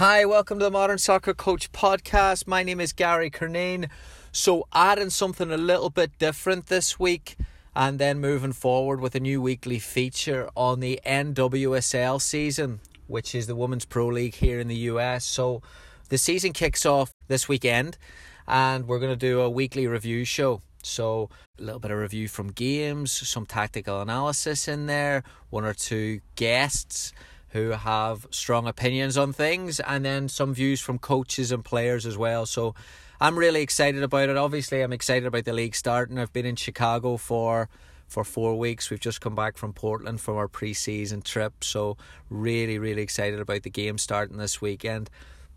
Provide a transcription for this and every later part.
Hi, welcome to the Modern Soccer Coach podcast. My name is Gary Curneen. So, adding something a little bit different this week, and then moving forward with a new weekly feature on the NWSL season, which is the Women's Pro League here in the US. So, the season kicks off this weekend, and we're going to do a weekly review show. So, a little bit of review from games, some tactical analysis in there, one or two guests who have strong opinions on things, and then some views from coaches and players as well. So I'm really excited about it. Obviously, I'm excited about the league starting. I've been in Chicago for for four weeks. We've just come back from Portland from our preseason trip, so really, really excited about the game starting this weekend.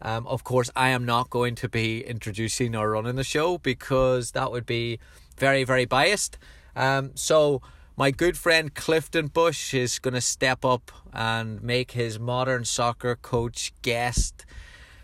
Um, of course, I am not going to be introducing or running the show because that would be very, very biased. Um, so my good friend Clifton Bush is going to step up and make his modern soccer coach guest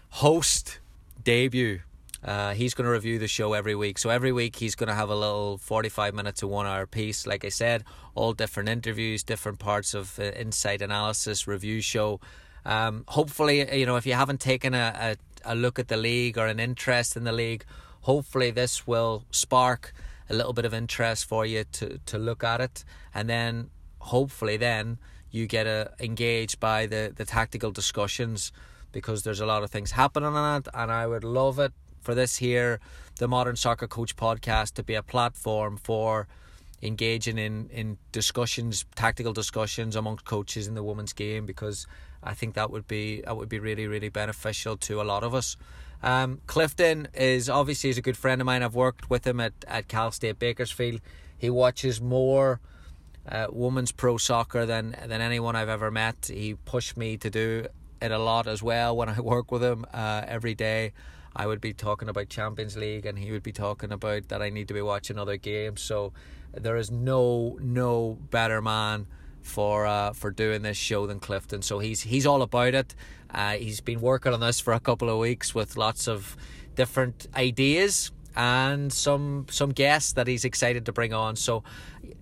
host debut. Uh, he's going to review the show every week. So every week he's going to have a little 45 minute to one hour piece. Like I said, all different interviews, different parts of uh, insight analysis, review show. Um, hopefully, you know, if you haven't taken a, a, a look at the league or an interest in the league, hopefully this will spark a little bit of interest for you to, to look at it. And then hopefully then you get uh, engaged by the, the tactical discussions because there's a lot of things happening on it. And I would love it for this here the Modern Soccer Coach podcast to be a platform for engaging in, in discussions tactical discussions amongst coaches in the women's game because I think that would be that would be really really beneficial to a lot of us um, Clifton is obviously he's a good friend of mine. I've worked with him at, at Cal State Bakersfield. He watches more uh, women's pro soccer than than anyone I've ever met. He pushed me to do it a lot as well when I work with him uh, every day. I would be talking about Champions League and he would be talking about that I need to be watching other games. So there is no no better man for uh, for doing this show than Clifton. So he's he's all about it. Uh, he's been working on this for a couple of weeks with lots of different ideas and some some guests that he's excited to bring on. So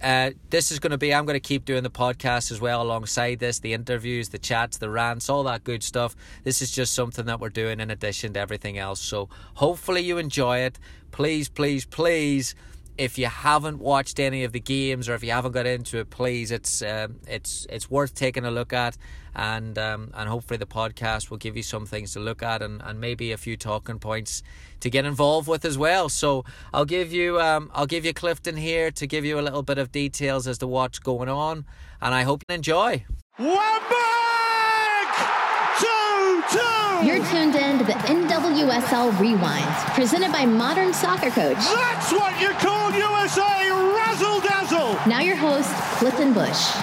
uh, this is going to be I'm going to keep doing the podcast as well alongside this, the interviews, the chats, the rants, all that good stuff. This is just something that we're doing in addition to everything else. So hopefully you enjoy it. Please, please, please if you haven't watched any of the games or if you haven't got into it, please, it's um, it's it's worth taking a look at, and um, and hopefully the podcast will give you some things to look at and, and maybe a few talking points to get involved with as well. So I'll give you um, I'll give you Clifton here to give you a little bit of details as to what's going on, and I hope you enjoy. You're tuned in to the NWSL Rewind, presented by Modern Soccer Coach. That's what you call USA razzle dazzle. Now your host, Clifton Bush.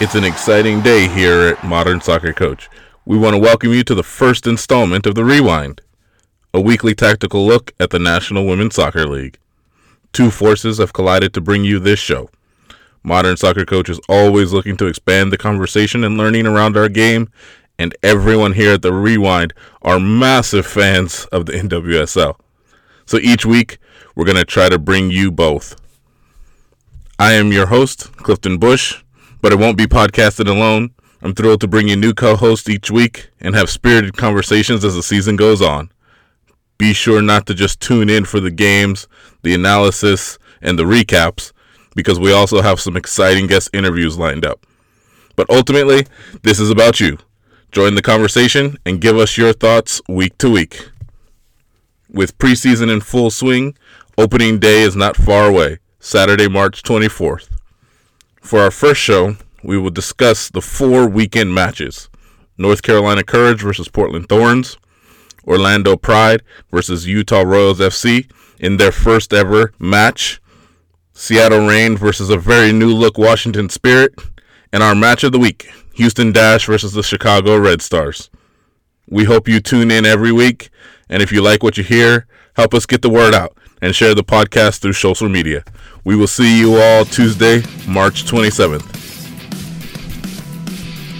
It's an exciting day here at Modern Soccer Coach. We want to welcome you to the first installment of the Rewind, a weekly tactical look at the National Women's Soccer League. Two forces have collided to bring you this show. Modern Soccer Coach is always looking to expand the conversation and learning around our game, and everyone here at the Rewind are massive fans of the NWSL. So each week, we're going to try to bring you both. I am your host, Clifton Bush, but it won't be podcasted alone. I'm thrilled to bring you new co hosts each week and have spirited conversations as the season goes on. Be sure not to just tune in for the games, the analysis, and the recaps, because we also have some exciting guest interviews lined up. But ultimately, this is about you. Join the conversation and give us your thoughts week to week. With preseason in full swing, opening day is not far away, Saturday, March 24th. For our first show, we will discuss the four weekend matches North Carolina Courage versus Portland Thorns, Orlando Pride versus Utah Royals FC in their first ever match, Seattle Reign versus a very new look Washington Spirit, and our match of the week Houston Dash versus the Chicago Red Stars. We hope you tune in every week, and if you like what you hear, help us get the word out and share the podcast through social media. We will see you all Tuesday, March 27th.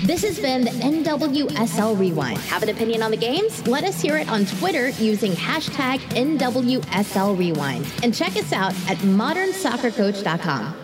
This has been the NWSL Rewind. Have an opinion on the games? Let us hear it on Twitter using hashtag NWSL Rewind. And check us out at modernsoccercoach.com.